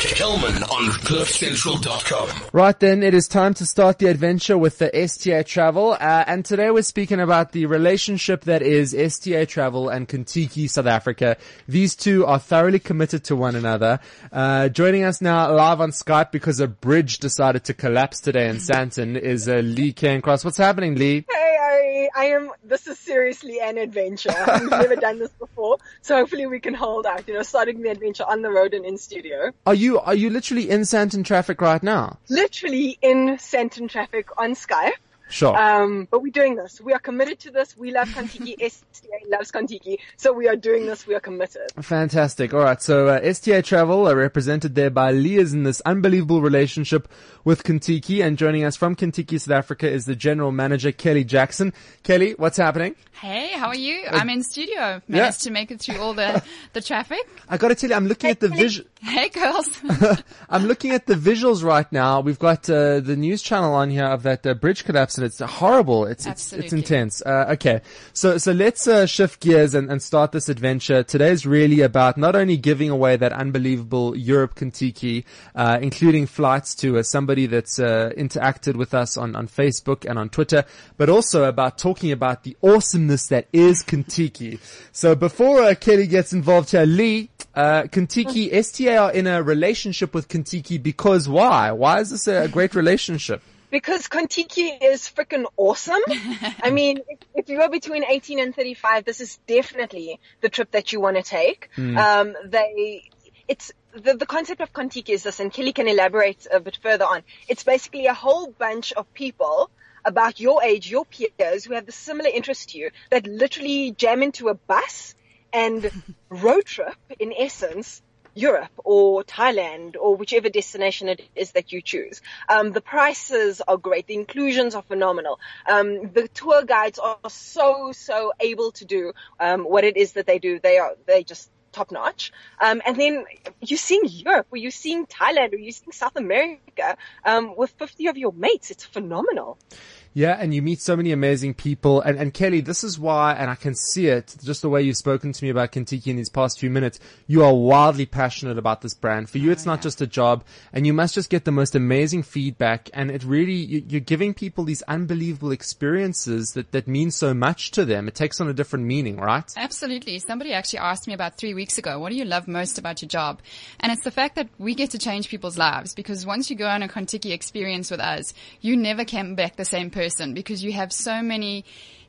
Kelman on CliffCentral.com. Right then, it is time to start the adventure with the STA Travel. Uh, and today we're speaking about the relationship that is STA Travel and Contiki South Africa. These two are thoroughly committed to one another. Uh, joining us now live on Skype because a bridge decided to collapse today in Sandton is uh, Lee Cairncross. What's happening, Lee? Hey, I, am, this is seriously an adventure. We've never done this before, so hopefully we can hold out, you know, starting the adventure on the road and in studio. Are you, are you literally in Sandton traffic right now? Literally in Sandton traffic on Skype. Sure. Um, but we're doing this. We are committed to this. We love Contiki. STA loves Contiki. So we are doing this. We are committed. Fantastic. All right. So uh, STA Travel are represented there by Lee is in this unbelievable relationship with Contiki and joining us from Contiki South Africa is the general manager Kelly Jackson. Kelly, what's happening? Hey, how are you? I'm in studio. Managed to make it through all the, the traffic. I got to tell you, I'm looking at the visual. Hey girls. I'm looking at the visuals right now. We've got uh, the news channel on here of that uh, bridge collapse, and it's horrible. It's it's, it's intense. Uh, okay, so so let's uh, shift gears and, and start this adventure. Today is really about not only giving away that unbelievable Europe Contiki, uh, including flights to uh, somebody that's interacted with us on on Facebook and on Twitter, but also about talking about the awesomeness that is Contiki. So before Kelly gets involved here, Lee. Uh, Contiki, STA are in a relationship with Contiki because why? Why is this a great relationship? Because Contiki is freaking awesome. I mean, if, if, you are between 18 and 35, this is definitely the trip that you want to take. Mm. Um, they, it's, the, the concept of Contiki is this, and Kelly can elaborate a bit further on. It's basically a whole bunch of people about your age, your peers, who have the similar interest to you, that literally jam into a bus and road trip, in essence, Europe or Thailand or whichever destination it is that you choose. Um, the prices are great. The inclusions are phenomenal. Um, the tour guides are so, so able to do, um, what it is that they do. They are, they just top notch. Um, and then you're seeing Europe or you're seeing Thailand or you're seeing South America, um, with 50 of your mates. It's phenomenal. Yeah, and you meet so many amazing people. And, and Kelly, this is why, and I can see it, just the way you've spoken to me about Contiki in these past few minutes, you are wildly passionate about this brand. For you, it's oh, not just a job, and you must just get the most amazing feedback. And it really, you, are giving people these unbelievable experiences that, that mean so much to them. It takes on a different meaning, right? Absolutely. Somebody actually asked me about three weeks ago, what do you love most about your job? And it's the fact that we get to change people's lives because once you go on a Contiki experience with us, you never come back the same person person because you have so many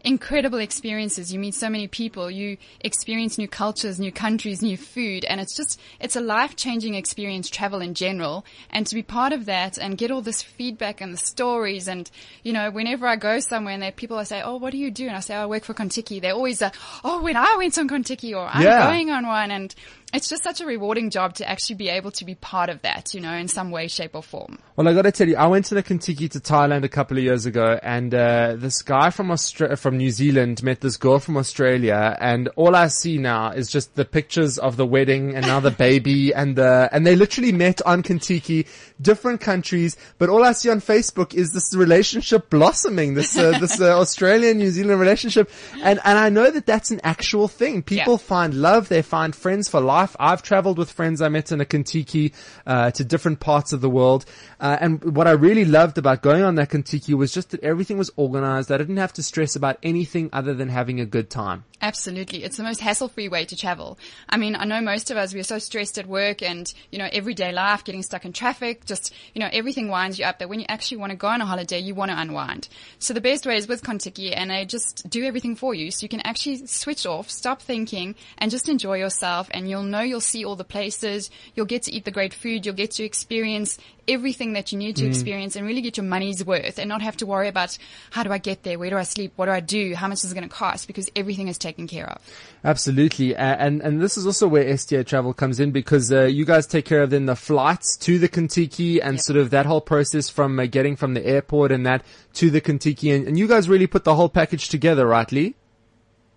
incredible experiences. You meet so many people. You experience new cultures, new countries, new food. And it's just, it's a life changing experience, travel in general. And to be part of that and get all this feedback and the stories. And, you know, whenever I go somewhere and there people I say, Oh, what do you do? And I say, oh, I work for Contiki. They're always, uh, Oh, when I went on Contiki or I'm yeah. going on one. And it's just such a rewarding job to actually be able to be part of that, you know, in some way, shape or form. Well, I got to tell you, I went to the Contiki to Thailand a couple of years ago and, uh, this guy from Austra- from New Zealand met this girl from Australia and all I see now is just the pictures of the wedding and now the baby and the, and they literally met on Contiki, different countries, but all I see on Facebook is this relationship blossoming, this, uh, this uh, Australian New Zealand relationship. And, and I know that that's an actual thing. People yeah. find love, they find friends for life life. I've traveled with friends I met in a Contiki, uh, to different parts of the world. Uh, and what I really loved about going on that Contiki was just that everything was organized. I didn't have to stress about anything other than having a good time. Absolutely. It's the most hassle-free way to travel. I mean, I know most of us, we're so stressed at work and, you know, everyday life, getting stuck in traffic, just, you know, everything winds you up that when you actually want to go on a holiday, you want to unwind. So the best way is with Contiki and they just do everything for you. So you can actually switch off, stop thinking and just enjoy yourself and you'll know you'll see all the places. You'll get to eat the great food. You'll get to experience everything that you need to mm. experience and really get your money's worth and not have to worry about how do I get there? Where do I sleep? What do I do? How much is it going to cost? Because everything is taken care of. Absolutely. and, and this is also where STA travel comes in because, uh, you guys take care of then the flights to the Contiki and yep. sort of that whole process from uh, getting from the airport and that to the Contiki and, and you guys really put the whole package together, right, Lee?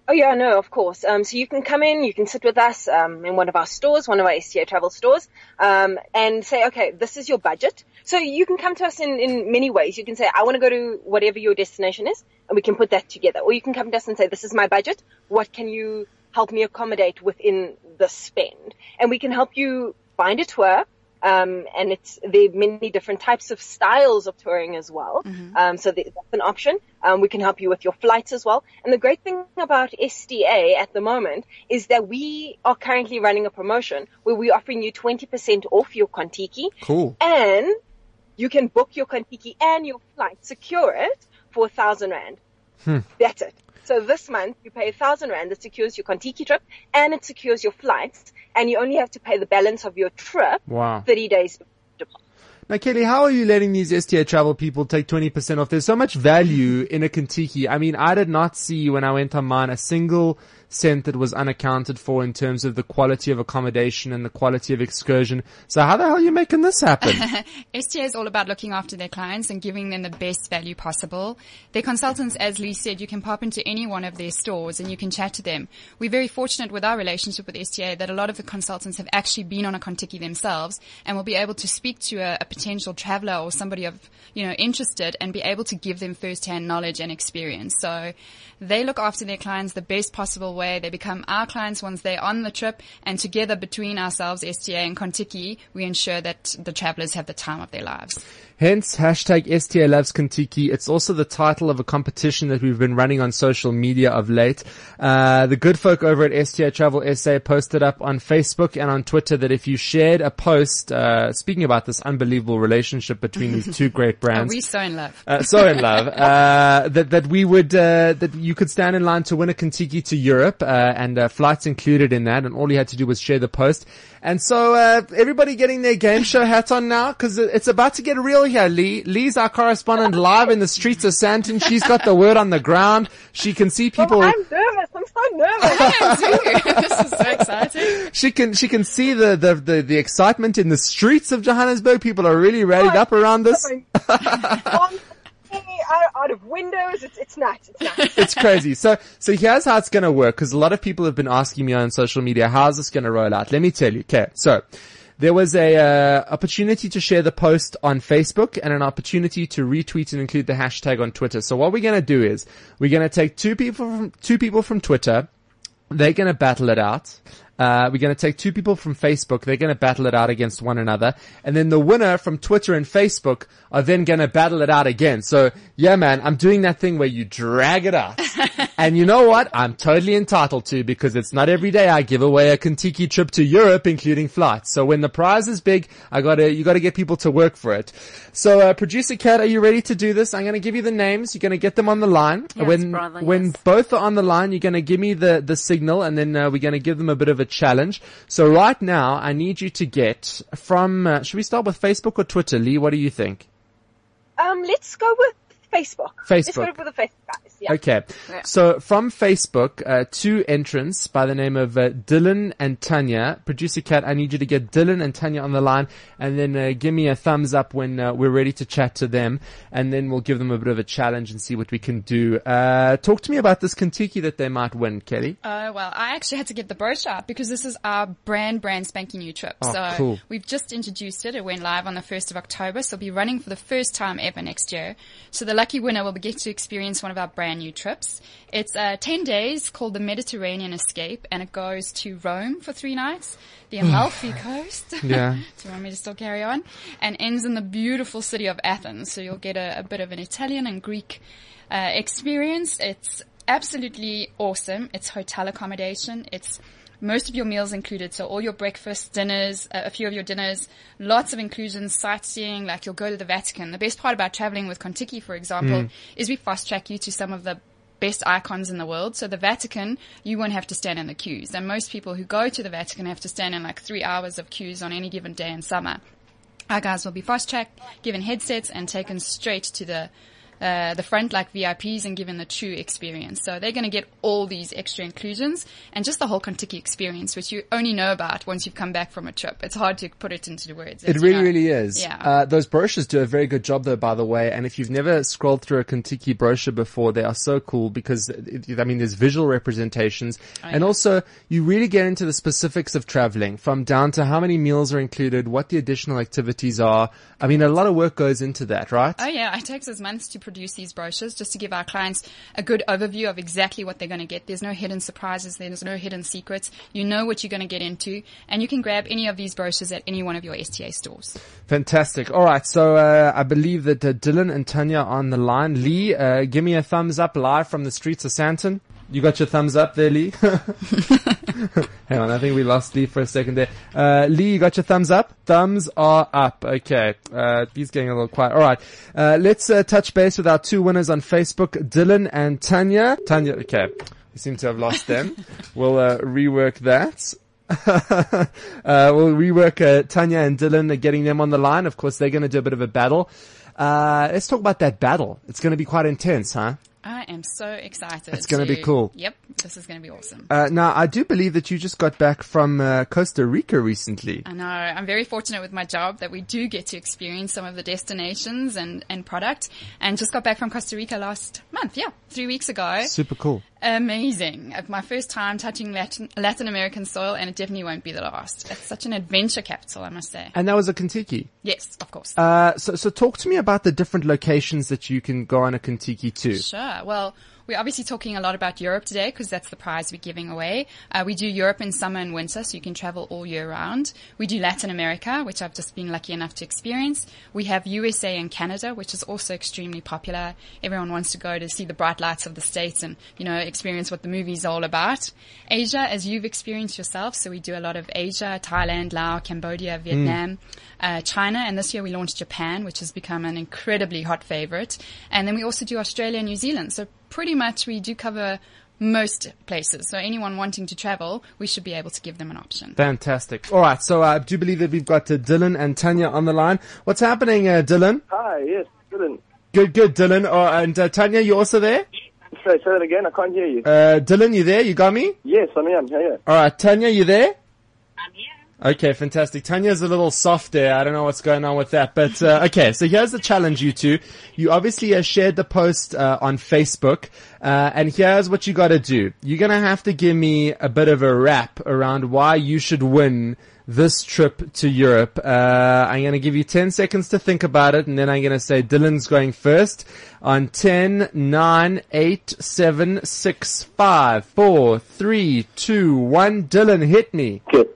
Oh yeah, no, of course. Um, so you can come in, you can sit with us um, in one of our stores, one of our STA travel stores, um, and say, okay, this is your budget. So you can come to us in, in many ways. You can say, I want to go to whatever your destination is, and we can put that together. Or you can come to us and say, this is my budget. What can you help me accommodate within the spend? And we can help you find a tour, Um, and it's, there are many different types of styles of touring as well. Um, so that's an option. Um, we can help you with your flights as well. And the great thing about STA at the moment is that we are currently running a promotion where we're offering you 20% off your Contiki. Cool. And you can book your Contiki and your flight, secure it for a thousand rand. Hmm. That's it. So this month you pay a thousand rand that secures your Contiki trip and it secures your flights and you only have to pay the balance of your trip Wow. 30 days. Now, Kelly, how are you letting these STA travel people take 20% off? There's so much value in a Contiki. I mean, I did not see when I went on mine a single cent that was unaccounted for in terms of the quality of accommodation and the quality of excursion. So how the hell are you making this happen? STA is all about looking after their clients and giving them the best value possible. Their consultants, as Lee said, you can pop into any one of their stores and you can chat to them. We're very fortunate with our relationship with STA that a lot of the consultants have actually been on a Contiki themselves and will be able to speak to a, a potential traveler or somebody of, you know, interested and be able to give them first-hand knowledge and experience. So they look after their clients the best possible way. They become our clients once they're on the trip and together between ourselves, STA and Contiki, we ensure that the travelers have the time of their lives. Hence, hashtag STA loves Contiki. It's also the title of a competition that we've been running on social media of late. Uh, the good folk over at STA Travel SA posted up on Facebook and on Twitter that if you shared a post, uh, speaking about this unbelievable relationship between these two great Are brands. we so in love? Uh, so in love uh, that that we would uh, that you could stand in line to win a Contiki to Europe uh, and uh, flights included in that, and all you had to do was share the post. And so uh, everybody getting their game show hat on now because it's about to get real here. Lee Lee's our correspondent live in the streets of Sandton. She's got the word on the ground. She can see people. I'm nervous. I'm so nervous. I am too. this is so exciting. She can she can see the, the the the excitement in the streets of Johannesburg. People are really rallied up around this. Out, of windows. It's, it's nuts. It's nuts. it's crazy. So, so here's how it's to work because a lot of people have been asking me on social media, how's this to roll out? Let me tell you. Okay. So there was a, uh, opportunity to share the post on Facebook and an opportunity to retweet and include the hashtag on Twitter. So what we're going to do is we're going to take two people from, two people from Twitter. They're going to battle it out. Uh, we're going to take two people from Facebook. They're going to battle it out against one another. And then the winner from Twitter and Facebook are then going to battle it out again. So yeah, man, I'm doing that thing where you drag it out. and you know what? I'm totally entitled to because it's not every day I give away a Contiki trip to Europe, including flights. So when the prize is big, I gotta, you gotta get people to work for it. So, uh, producer Kat, are you ready to do this? I'm going to give you the names. You're going to get them on the line. Yes, when, brother, when yes. both are on the line, you're going to give me the, the signal and then uh, we're going to give them a bit of a challenge. So right now, I need you to get from, uh, should we start with Facebook or Twitter? Lee, what do you think? Um, let's go with Facebook. Let's go Facebook. with the Facebook guys. Yeah. Okay. So from Facebook, uh, two entrants by the name of uh, Dylan and Tanya. Producer Cat, I need you to get Dylan and Tanya on the line and then uh, give me a thumbs up when uh, we're ready to chat to them and then we'll give them a bit of a challenge and see what we can do. Uh, talk to me about this Contiki that they might win, Kelly. Uh, well, I actually had to get the brochure because this is our brand, brand spanking new trip. Oh, so cool. we've just introduced it. It went live on the 1st of October. So it'll be running for the first time ever next year. So the lucky winner will get to experience one of our brand new trips. It's uh, 10 days called the Mediterranean Escape and it goes to Rome for three nights, the Amalfi Coast. Yeah. Do you want me to still carry on? And ends in the beautiful city of Athens. So you'll get a, a bit of an Italian and Greek uh, experience. It's absolutely awesome. It's hotel accommodation. It's most of your meals included. So all your breakfast, dinners, uh, a few of your dinners, lots of inclusions, sightseeing, like you'll go to the Vatican. The best part about traveling with Contiki, for example, is we fast track you to some of the best icons in the world. So the Vatican, you won't have to stand in the queues. And most people who go to the Vatican have to stand in like three hours of queues on any given day in summer. Our guys will be fast tracked, given headsets, and taken straight to the uh, the front like VIPs and given the true experience. So they're going to get all these extra inclusions and just the whole Contiki experience, which you only know about once you've come back from a trip. It's hard to put it into the words. It really, know. really is. Yeah. Uh, those brochures do a very good job though, by the way. And if you've never scrolled through a Contiki brochure before, they are so cool because, it, I mean, there's visual representations and yeah. also you really get into the specifics of traveling from down to how many meals are included, what the additional activities are. I mean, a lot of work goes into that, right? Oh yeah, it takes us months to produce these brochures just to give our clients a good overview of exactly what they're going to get. There's no hidden surprises. There's no hidden secrets. You know what you're going to get into and you can grab any of these brochures at any one of your STA stores. Fantastic. All right. So, uh, I believe that uh, Dylan and Tanya are on the line. Lee, uh, give me a thumbs up live from the streets of Sandton. You got your thumbs up there, Lee? Hang on, I think we lost Lee for a second there. Uh, Lee, you got your thumbs up? Thumbs are up. Okay. Uh, Lee's getting a little quiet. Alright. Uh, let's, uh, touch base with our two winners on Facebook, Dylan and Tanya. Tanya, okay. We seem to have lost them. we'll, uh, rework that. uh, we'll rework, uh, Tanya and Dylan, uh, getting them on the line. Of course, they're going to do a bit of a battle. Uh, let's talk about that battle. It's going to be quite intense, huh? I am so excited. It's gonna be cool. Yep. This is going to be awesome. Uh, now, I do believe that you just got back from uh, Costa Rica recently. I know. I'm very fortunate with my job that we do get to experience some of the destinations and, and product and just got back from Costa Rica last month. Yeah. Three weeks ago. Super cool. Amazing. My first time touching Latin, Latin American soil and it definitely won't be the last. It's such an adventure capital, I must say. And that was a Contiki. Yes, of course. Uh, so, so talk to me about the different locations that you can go on a Contiki to. Sure. Well, we're obviously talking a lot about Europe today because that's the prize we're giving away. Uh, we do Europe in summer and winter, so you can travel all year round. We do Latin America, which I've just been lucky enough to experience. We have USA and Canada, which is also extremely popular. Everyone wants to go to see the bright lights of the States and, you know, experience what the movie's all about. Asia, as you've experienced yourself, so we do a lot of Asia, Thailand, Laos, Cambodia, Vietnam, uh, China, and this year we launched Japan, which has become an incredibly hot favorite. And then we also do Australia and New Zealand. So pretty much we do cover most places. So anyone wanting to travel, we should be able to give them an option. Fantastic. All right. So I do believe that we've got uh, Dylan and Tanya on the line. What's happening, uh, Dylan? Hi, yes, Dylan. Good, good, Dylan. Oh, and uh, Tanya, you also there? Sorry, say that again. I can't hear you. Uh, Dylan, you there? You got me? yes, I am. Yeah, yeah. All right, Tanya, you there? I'm here. Okay, fantastic. Tanya's a little soft there. I don't know what's going on with that, but uh, okay. So here's the challenge, you two. You obviously uh, shared the post uh, on Facebook, uh, and here's what you got to do. You're gonna have to give me a bit of a rap around why you should win this trip to Europe. Uh, I'm gonna give you 10 seconds to think about it, and then I'm gonna say Dylan's going first on 10, 9, 8, 7, 6, 5, 4, 3, 2, 1. Dylan, hit me. Okay.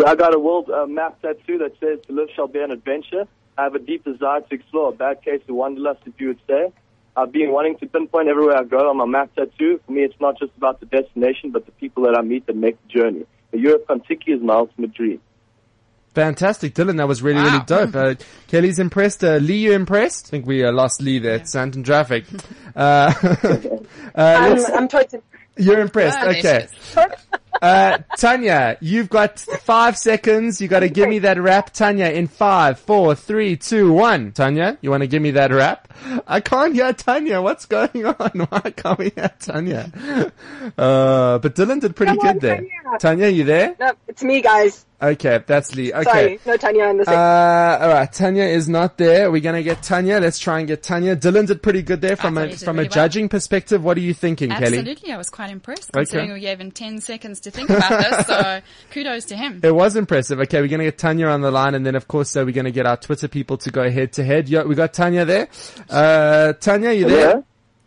So I got a world uh, map tattoo that says "To live shall be an adventure." I have a deep desire to explore a bad case of wanderlust, if you would say. I've been wanting to pinpoint everywhere I go on my map tattoo. For me, it's not just about the destination, but the people that I meet that make the journey. The Europe Contiki is my ultimate dream. Fantastic, Dylan. That was really, really dope. Uh, Kelly's impressed. Uh, Lee, you impressed? I think we uh, lost Lee there at Sandton traffic. Uh, uh, I'm, I'm totally. you're impressed. Ah, Okay. Uh, Tanya, you've got five seconds. You got to give me that rap, Tanya, in five, four, three, two, one. Tanya, you want to give me that rap? I can't hear Tanya. What's going on? Why can't we hear Tanya? Uh, but Dylan did pretty Come on, good there. Tanya. Tanya, you there? No, it's me, guys. Okay, that's Lee. Okay. Sorry, no Tanya in the second. Uh, alright, Tanya is not there. We're gonna get Tanya. Let's try and get Tanya. Dylan did pretty good there from a, he did from a really well. judging perspective. What are you thinking, Kelly? Absolutely. I was quite impressed Okay. considering we gave him 10 seconds to think about this. So kudos to him. It was impressive. Okay, we're gonna get Tanya on the line and then of course, uh, we're gonna get our Twitter people to go head to head. Yo, we got Tanya there. Uh, Tanya, you there? Yeah,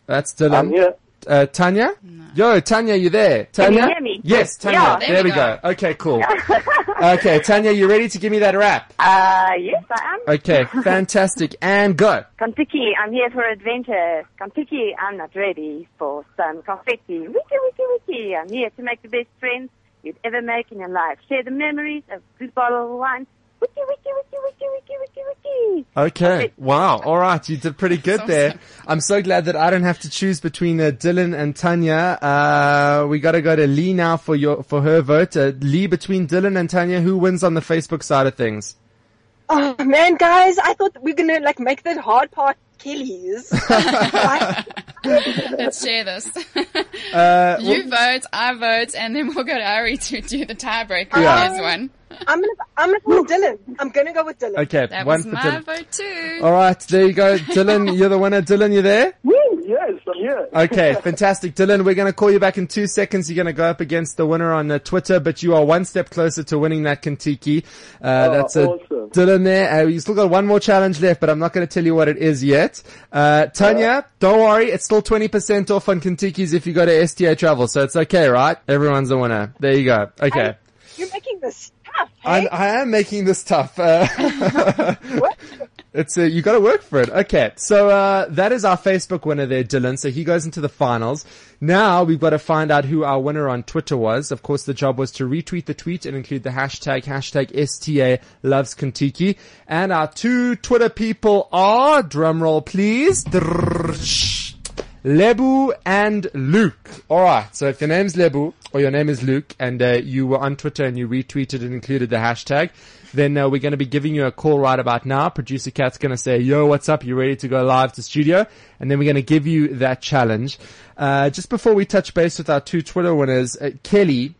That's Dylan. I'm here. Uh, Tanya? Yo, Tanya, you there? Tanya? hear me? Yes, Tanya. Yeah. There, There we we go. go. Okay, cool. okay, Tanya, you ready to give me that rap? Uh, yes, I am. Okay, fantastic. And go. Contiki, I'm here for adventure. Contiki, I'm not ready for some confetti. Wiki, wiki, wiki. I'm here to make the best friends you'd ever make in your life. Share the memories of good bottle of wine. Wiki, wiki, wiki, wiki, wiki, wiki, wiki. Okay. Okay. Wow. All right. You did pretty good That's there. awesome. I'm so glad that I don't have to choose between uh, Dylan and Tanya. Uh, we got to go to Lee now for your for her vote. Uh, Lee, between Dylan and Tanya, who wins on the Facebook side of things? Oh man, guys, I thought we were gonna like make the hard part Kelly's. Let's share this. Uh, you vote, I vote, and then we'll go to Ari to do the tiebreaker. Yeah. Here's one. I'm gonna, I'm gonna go with Dylan. I'm gonna go with Dylan. okay. That one was for my Dylan. vote too. All right. There you go. Dylan, you're the winner. Dylan, you there? Woo! yes, I'm here. Okay, fantastic. Dylan, we're going to call you back in two seconds. You're going to go up against the winner on uh, Twitter, but you are one step closer to winning that Contiki. Uh, Oh, that's awesome. Dylan there. Uh, you still got one more challenge left, but I'm not going to tell you what it is yet. Uh, Tanya, don't worry. It's still 20% off on Contiki's if you go to STA Travel. So it's okay, right? Everyone's a winner. There you go. Okay. You're making this I, hey? I am making this tough. Uh, What? it's uh, you got to work for it. Okay, so uh, that is our Facebook winner there, Dylan. So he goes into the finals. Now we've got to find out who our winner on Twitter was. Of course, the job was to retweet the tweet and include the hashtag hashtag STA loves Contiki. And our two Twitter people are drumroll please. Lebu and Luke. Alright, so if your name's Lebu or your name is Luke and uh, you were on Twitter and you retweeted and included the hashtag, then uh, we're going to be giving you a call right about now. Producer Cat's going to say, yo, what's up? You ready to go live to studio? And then we're going to give you that challenge. Uh, just before we touch base with our two Twitter winners, uh, Kelly,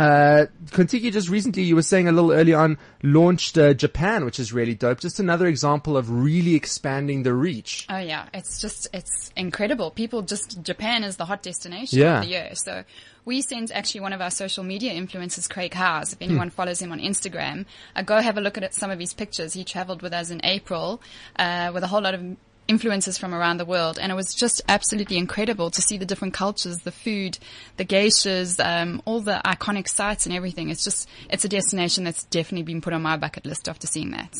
uh, Contiki just recently, you were saying a little earlier on, launched uh, Japan, which is really dope. Just another example of really expanding the reach. Oh yeah, it's just it's incredible. People just Japan is the hot destination Yeah. of the year. So we sent actually one of our social media influencers, Craig Howes. If anyone follows him on Instagram, uh, go have a look at some of his pictures. He traveled with us in April uh, with a whole lot of influencers from around the world, and it was just absolutely incredible to see the different cultures, the food, the geishas, um, all the iconic sites and everything. It's just it's a destination that's definitely been put on my bucket list after seeing that.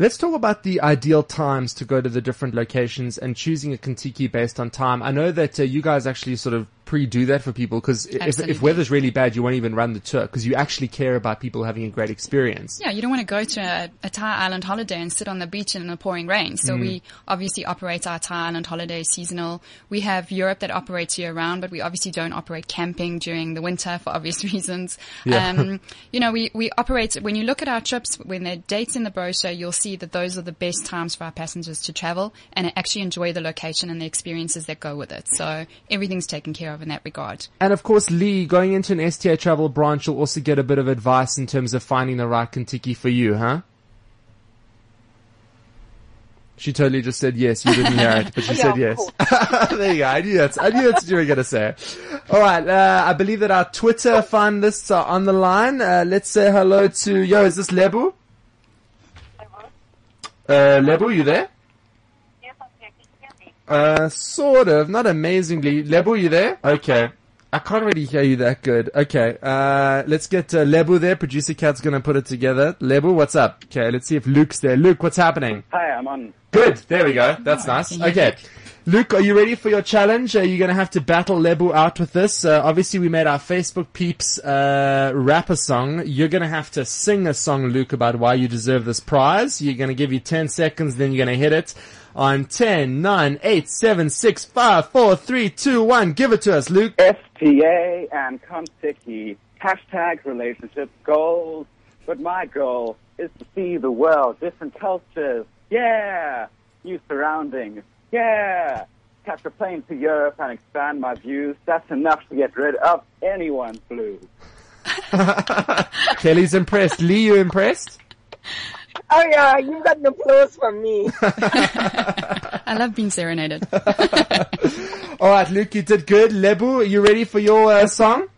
Let's talk about the ideal times to go to the different locations and choosing a Contiki based on time. I know that uh, you guys actually sort of pre-do that for people because if, if weather's really bad, you won't even run the tour because you actually care about people having a great experience. Yeah, you don't want to go to a, a Thai island holiday and sit on the beach in the pouring rain. So we obviously operate our Thai island holiday seasonal. We have Europe that operates year round, but we obviously don't operate camping during the winter for obvious reasons. Yeah. Um, you know, we, we operate, when you look at our trips, when they're dates in the brochure, you'll see that those are the best times for our passengers to travel and actually enjoy the location and the experiences that go with it. So everything's taken care of in that regard. And of course, Lee, going into an STA travel branch, you'll also get a bit of advice in terms of finding the right Contiki for you, huh? She totally just said yes. You didn't hear it, but she Yeah, said yes. there you go. I knew that's, I knew that's what you were going to say. All right. Uh, I believe that our Twitter finalists are on the line. Uh, let's say hello to, yo, is this Lebu? Uh, Lebu, you there? Yeah, I'm here. Uh, sort of, not amazingly. Lebu, you there? Okay. I can't really hear you that good. Okay, uh, let's get uh, Lebu there. Producer Cat's gonna put it together. Lebu, what's up? Okay, let's see if Luke's there. Luke, what's happening? Hi, I'm on. Good, there we go. That's nice. Okay. Luke, are you ready for your challenge? Are you gonna have to battle Lebu out with this? Uh, obviously we made our Facebook peeps, uh, rap a song. You're gonna have to sing a song, Luke, about why you deserve this prize. You're gonna give you 10 seconds, then you're gonna hit it on 10, 9, 8, 7, 6, 5, 4, 3, 2, 1. Give it to us, Luke. STA and Contiki. Hashtag relationship goals. But my goal is to see the world, different cultures. Yeah. New surroundings. Yeah. Catch a plane to Europe and expand my views. That's enough to get rid of anyone's blues. Kelly's impressed. Lee, you impressed? Oh yeah, you got an applause from me. I love being serenaded. All right, Luke, you did good. Lebu, are you ready for your uh, song?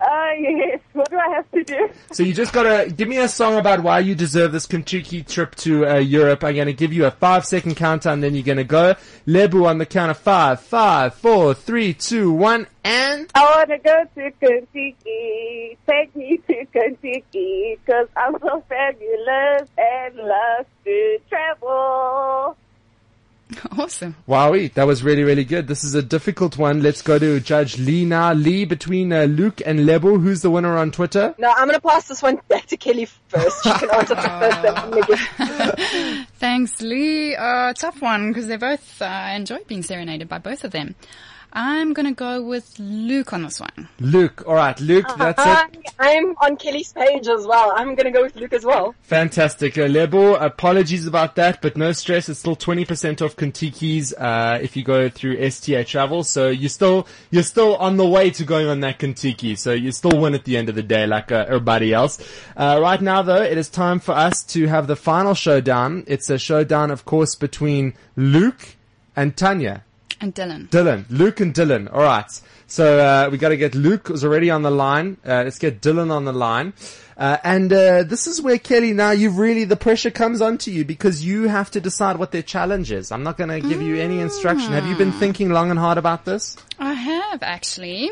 Uh, yes. What do I have to do? So you just gotta give me a song about why you deserve this Contiki trip to uh, Europe. I'm gonna give you a five second countdown, then you're gonna go. Lebu on the count of five, five, four, three, two, one, and I want to go to Contiki. Take me to Contiki, cause I'm so fabulous and love to travel. awesome. wowie, that was really, really good. This is a difficult one. Let's go to Judge Lee now. Lee, between uh, Luke and Lebo, who's the winner on Twitter? No, I'm gonna pass this one back to Kelly first. She can answer first. Then I'm gonna give Thanks, Lee. Uh, tough one because they both uh, enjoy being serenaded by both of them. I'm gonna go with Luke on this one. Luke. All right, Luke, that's I, it. I'm on Kelly's page as well. I'm gonna go with Luke as well. Fantastic. Uh, Lebo, apologies about that, but no stress. It's still 20% off Contiki's, uh, if you go through STA travel. So you're still, you're still on the way to going on that Contiki. So you still win at the end of the day, like uh, everybody else. Uh, right now though, it is time for us to have the final showdown. It's a showdown, of course, between Luke and Tanya. And Dylan. Dylan, Luke and Dylan. All right. So uh, we got to get Luke who's already on the line. Uh, let's get Dylan on the line. Uh, and uh, this is where Kelly, now you really the pressure comes onto you because you have to decide what their challenge is. I'm not going to give you any instruction. Have you been thinking long and hard about this? I have actually.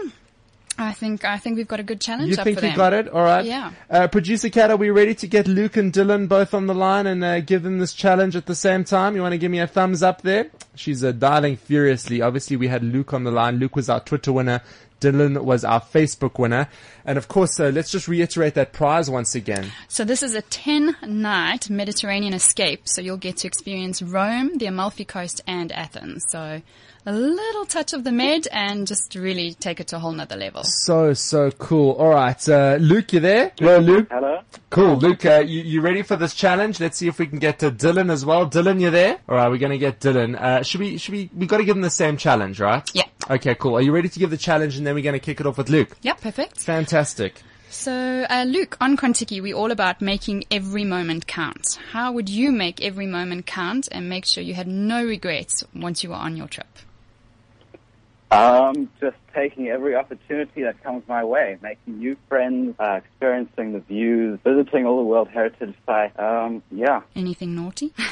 I think I think we've got a good challenge You up think you got it? All right. Yeah. Uh, Producer Kat, are we ready to get Luke and Dylan both on the line and uh, give them this challenge at the same time? You want to give me a thumbs up there? She's uh, dialing furiously. Obviously, we had Luke on the line. Luke was our Twitter winner. Dylan was our Facebook winner. And of course, uh, let's just reiterate that prize once again. So this is a 10 night Mediterranean escape. So you'll get to experience Rome, the Amalfi Coast and Athens. So a little touch of the Med and just really take it to a whole nother level. So, so cool. All right. Uh, Luke, you there? Hello, Luke. Hello? Cool. Luke, uh, you, you ready for this challenge? Let's see if we can get to Dylan as well. Dylan, you there? All right. We're going to get Dylan. Uh, should we, should we, we got to give him the same challenge, right? Yeah. Okay, cool. Are you ready to give the challenge and then we're going to kick it off with Luke? Yeah, perfect. Fantastic. So, uh, Luke, on Contiki, we're all about making every moment count. How would you make every moment count and make sure you had no regrets once you were on your trip? Um, just taking every opportunity that comes my way, making new friends, uh, experiencing the views, visiting all the World Heritage sites. Um, yeah. Anything naughty?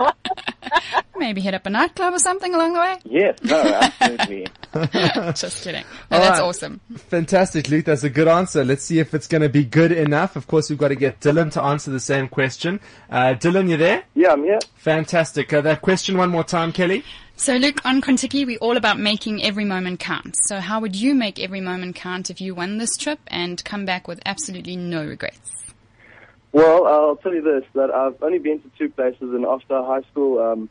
Maybe hit up a nightclub or something along the way? Yes, no, absolutely. Just kidding. No, that's right. awesome. Fantastic, Luke. That's a good answer. Let's see if it's going to be good enough. Of course, we've got to get Dylan to answer the same question. Uh, Dylan, you there? Yeah, I'm here. Fantastic. Uh, that question one more time, Kelly. So, Luke, on Contiki, we're all about making every moment count. So, how would you make every moment count if you won this trip and come back with absolutely no regrets? Well, I'll tell you this, that I've only been to two places, and after high school, um,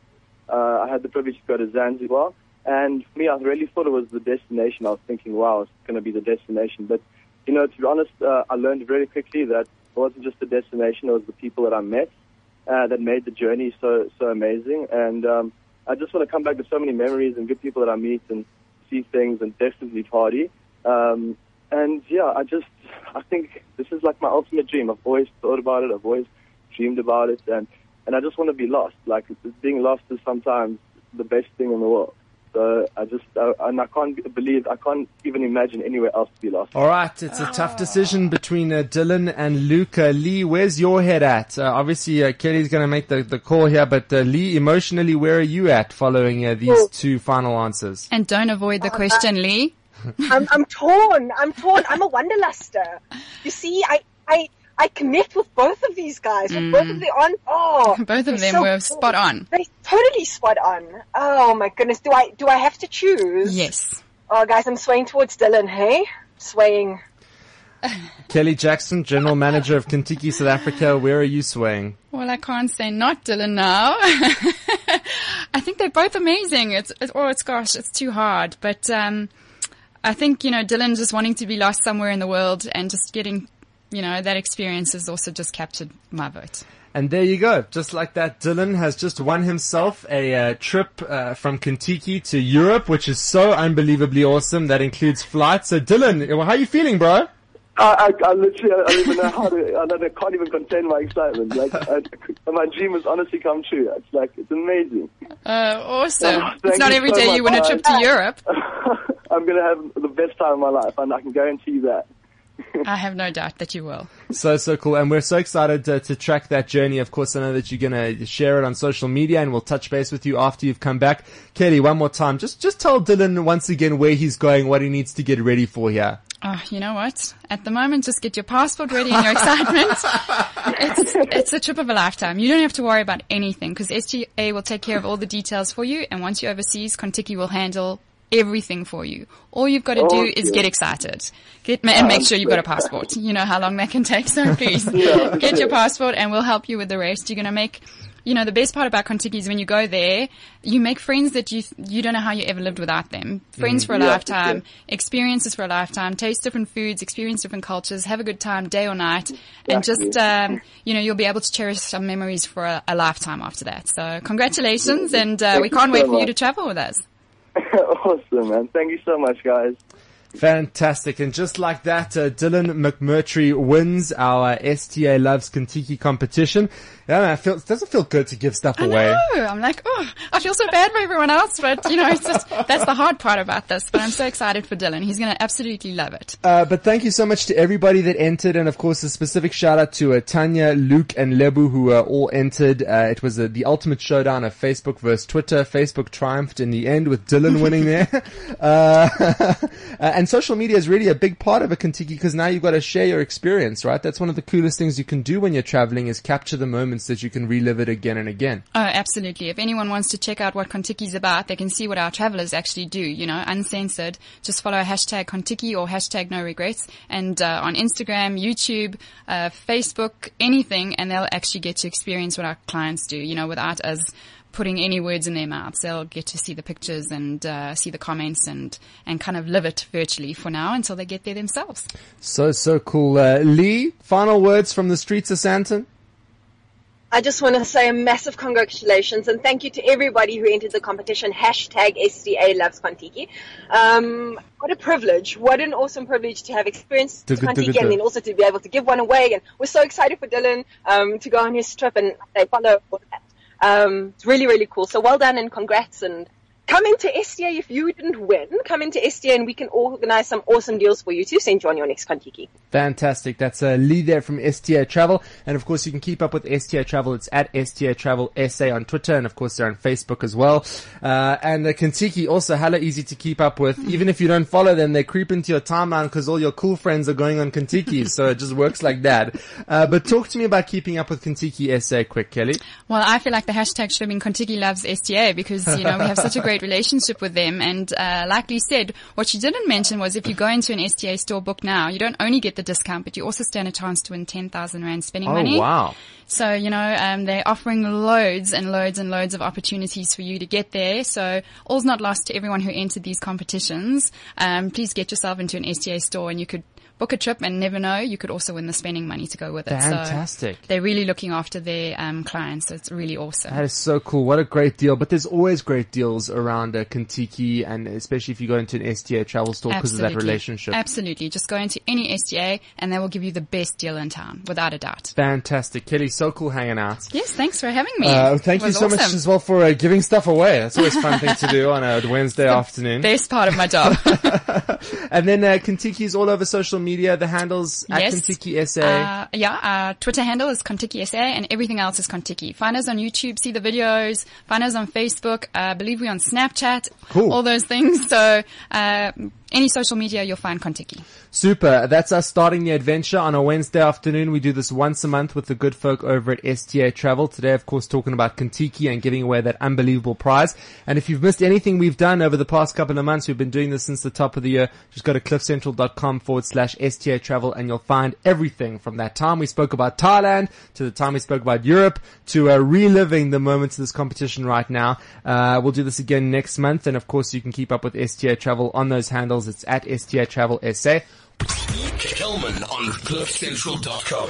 I had the privilege to go to Zanzibar. And for me, I really thought it was the destination. I was thinking, wow, it's going to be the destination. But, you know, to be honest, uh, I learned very quickly that it wasn't just the destination, it was the people that I met uh, that made the journey so, so amazing. And um, I just want to come back with so many memories and good people that I meet and see things and definitely party. Um, and yeah, I just, I think this is like my ultimate dream. I've always thought about it. I've always dreamed about it. And, and I just want to be lost. Like being lost is sometimes the best thing in the world. So I just, uh, and I can't believe, I can't even imagine anywhere else to be lost. All right, it's a tough decision between uh, Dylan and Luke. Uh, Lee, where's your head at? Uh, obviously, uh, Kelly's going to make the, the call here, but uh, Lee, emotionally, where are you at following uh, these Well- two final answers? And don't avoid the question, Lee. I'm, I'm torn. I'm torn. I'm a wanderluster. You see, I, I, I connect with both of these guys. With both of the on. Oh, Both of them so were good. spot on. They're totally spot on. Oh my goodness. Do I, do I have to choose? Yes. Oh guys, I'm swaying towards Dylan. Hey, swaying. Kelly Jackson, General Manager of Contiki, South Africa, where are you swaying? Well, I can't say not Dylan now. I think they're both amazing. It's, it's oh, it's gosh, it's too hard. But um, I think you know Dylan just wanting to be lost somewhere in the world and just getting, you know, that experience has also just captured my vote. And there you go. Just like that, Dylan has just won himself a uh, trip uh, from Contiki to Europe, which is so unbelievably awesome. That includes flights. So, Dylan, how are you feeling, bro? I, I, I literally, I don't even know how to, I, don't, I can't even contain my excitement. Like, I, my dream has honestly come true. It's like, it's amazing. Uh, awesome! Oh, it's not you every so day you win a trip to. Europe. I'm gonna have the best time of my life, and I can guarantee you that. I have no doubt that you will. So, so cool. And we're so excited to, to track that journey. Of course, I know that you're going to share it on social media and we'll touch base with you after you've come back. Kelly, one more time. Just, just tell Dylan once again where he's going, what he needs to get ready for here. Oh, you know what? At the moment, just get your passport ready and your excitement. it's, it's a trip of a lifetime. You don't have to worry about anything because STA will take care of all the details for you. And once you're overseas, Contiki will handle everything for you. All you've got to do is get excited. Get ma- and make sure you've got a passport. You know how long that can take, so please get your passport and we'll help you with the rest. You're going to make you know, the best part about Contiki is when you go there, you make friends that you you don't know how you ever lived without them. Friends for a Yeah, lifetime, sure. experiences for a lifetime, taste different foods, experience different cultures, have a good time day or night, and just um, you know you'll be able to cherish some memories for a, a lifetime after that. So congratulations, and uh, we can't wait for you to travel with us. awesome, man. Thank you so much, guys. Fantastic. And just like that, uh, Dylan McMurtry wins our STA Loves Contiki competition. Yeah, man, it, feels, it doesn't feel good to give stuff I away. know. I'm like, oh, I feel so bad for everyone else, but you know, it's just, that's the hard part about this. But I'm so excited for Dylan. He's going to absolutely love it. Uh, but thank you so much to everybody that entered, and of course a specific shout out to uh, Tanya, Luke, and Lebu who uh, all entered. Uh, it was uh, the ultimate showdown of Facebook versus Twitter. Facebook triumphed in the end with Dylan winning there. Uh, and social media is really a big part of a Contiki because now you've got to share your experience, right? That's one of the coolest things you can do when you're traveling is capture the moments that you can relive it again and again. Oh, absolutely. If anyone wants to check out what Contiki's about, they can see what our travelers actually do, you know, uncensored. Just follow hashtag Contiki or hashtag no regrets and uh, on Instagram, YouTube, uh, Facebook, anything, and they'll actually get to experience what our clients do, you know, without us putting any words in their mouths. They'll get to see the pictures and uh, see the comments and, and kind of live it virtually for now until they get there themselves. So, so cool. Uh, Lee, final words from the streets of Sandton. I just want to say a massive congratulations and thank you to everybody who entered the competition. Hashtag STA loves Contiki. Um, what a privilege. What an awesome privilege to have experienced Dugga, dugga, Contiki dugga. and then also to be able to give one away. And we're so excited for Dylan, um, to go on his trip and they follow all that. Um, it's really, really cool. So well done and congrats and come into STA if you didn't win. Come into STA and we can organize some awesome deals for you to send you on your next Contiki. Fantastic. That's uh, Lee there from STA Travel. And of course, you can keep up with STA Travel. It's at STA Travel SA on Twitter. And of course, they're on Facebook as well. Uh, and uh, Contiki also hella easy to keep up with. Even if you don't follow them, they creep into your timeline because all your cool friends are going on Contiki. so it just works like that. Uh, but talk to me about keeping up with Contiki SA quick, Kelly. Well, I feel like the hashtag should have been Contiki loves STA because, you know, we have such a great relationship with them. And, uh, like Lee said, what she didn't mention was if you go into an STA store book now, you don't only get the discount, but you also stand a chance to win 10,000 Rand spending Oh, money. wow. So, you know, um, they're offering loads and loads and loads of opportunities for you to get there. So all's not lost to everyone who entered these competitions. Um, please get yourself into an STA store and you could book a trip and never know, you could also win the spending money to go with it. Fantastic. So they're really looking after their um, clients. So it's really awesome. That is so cool. What a great deal. But there's always great deals around uh, Contiki and especially if you go into an STA travel store because of that relationship. Absolutely. Just go into any STA and they will give you the best deal in town, without a doubt. Fantastic. Kelly, so cool hanging out. Yes, thanks for having me. Uh, thank you so much as well for uh, giving stuff away. That's always a fun thing to do on a Wednesday afternoon. Best part of my job. And then uh, Contiki's all over social media. Media, the handles at Yes. Contiki SA. Uh, yeah, our Twitter handle is Contiki SA and everything else is Contiki. Find us on YouTube, see the videos. Find us on Facebook. Uh, I believe we're on Snapchat. Cool. All those things. So, uh, any social media, you'll find Contiki. Super. That's us starting the adventure on a Wednesday afternoon. We do this once a month with the good folk over at STA Travel. Today, of course, talking about Contiki and giving away that unbelievable prize. And if you've missed anything we've done over the past couple of months, we've been doing this since the top of the year. Just go to cliffcentral.com forward slash STA Travel and you'll find everything from that time we spoke about Thailand to the time we spoke about Europe to uh, reliving the moments of this competition right now. Uh, we'll do this again next month. And of course, you can keep up with STA Travel on those handles. It's at STA Travel SA. On CliffCentral.com.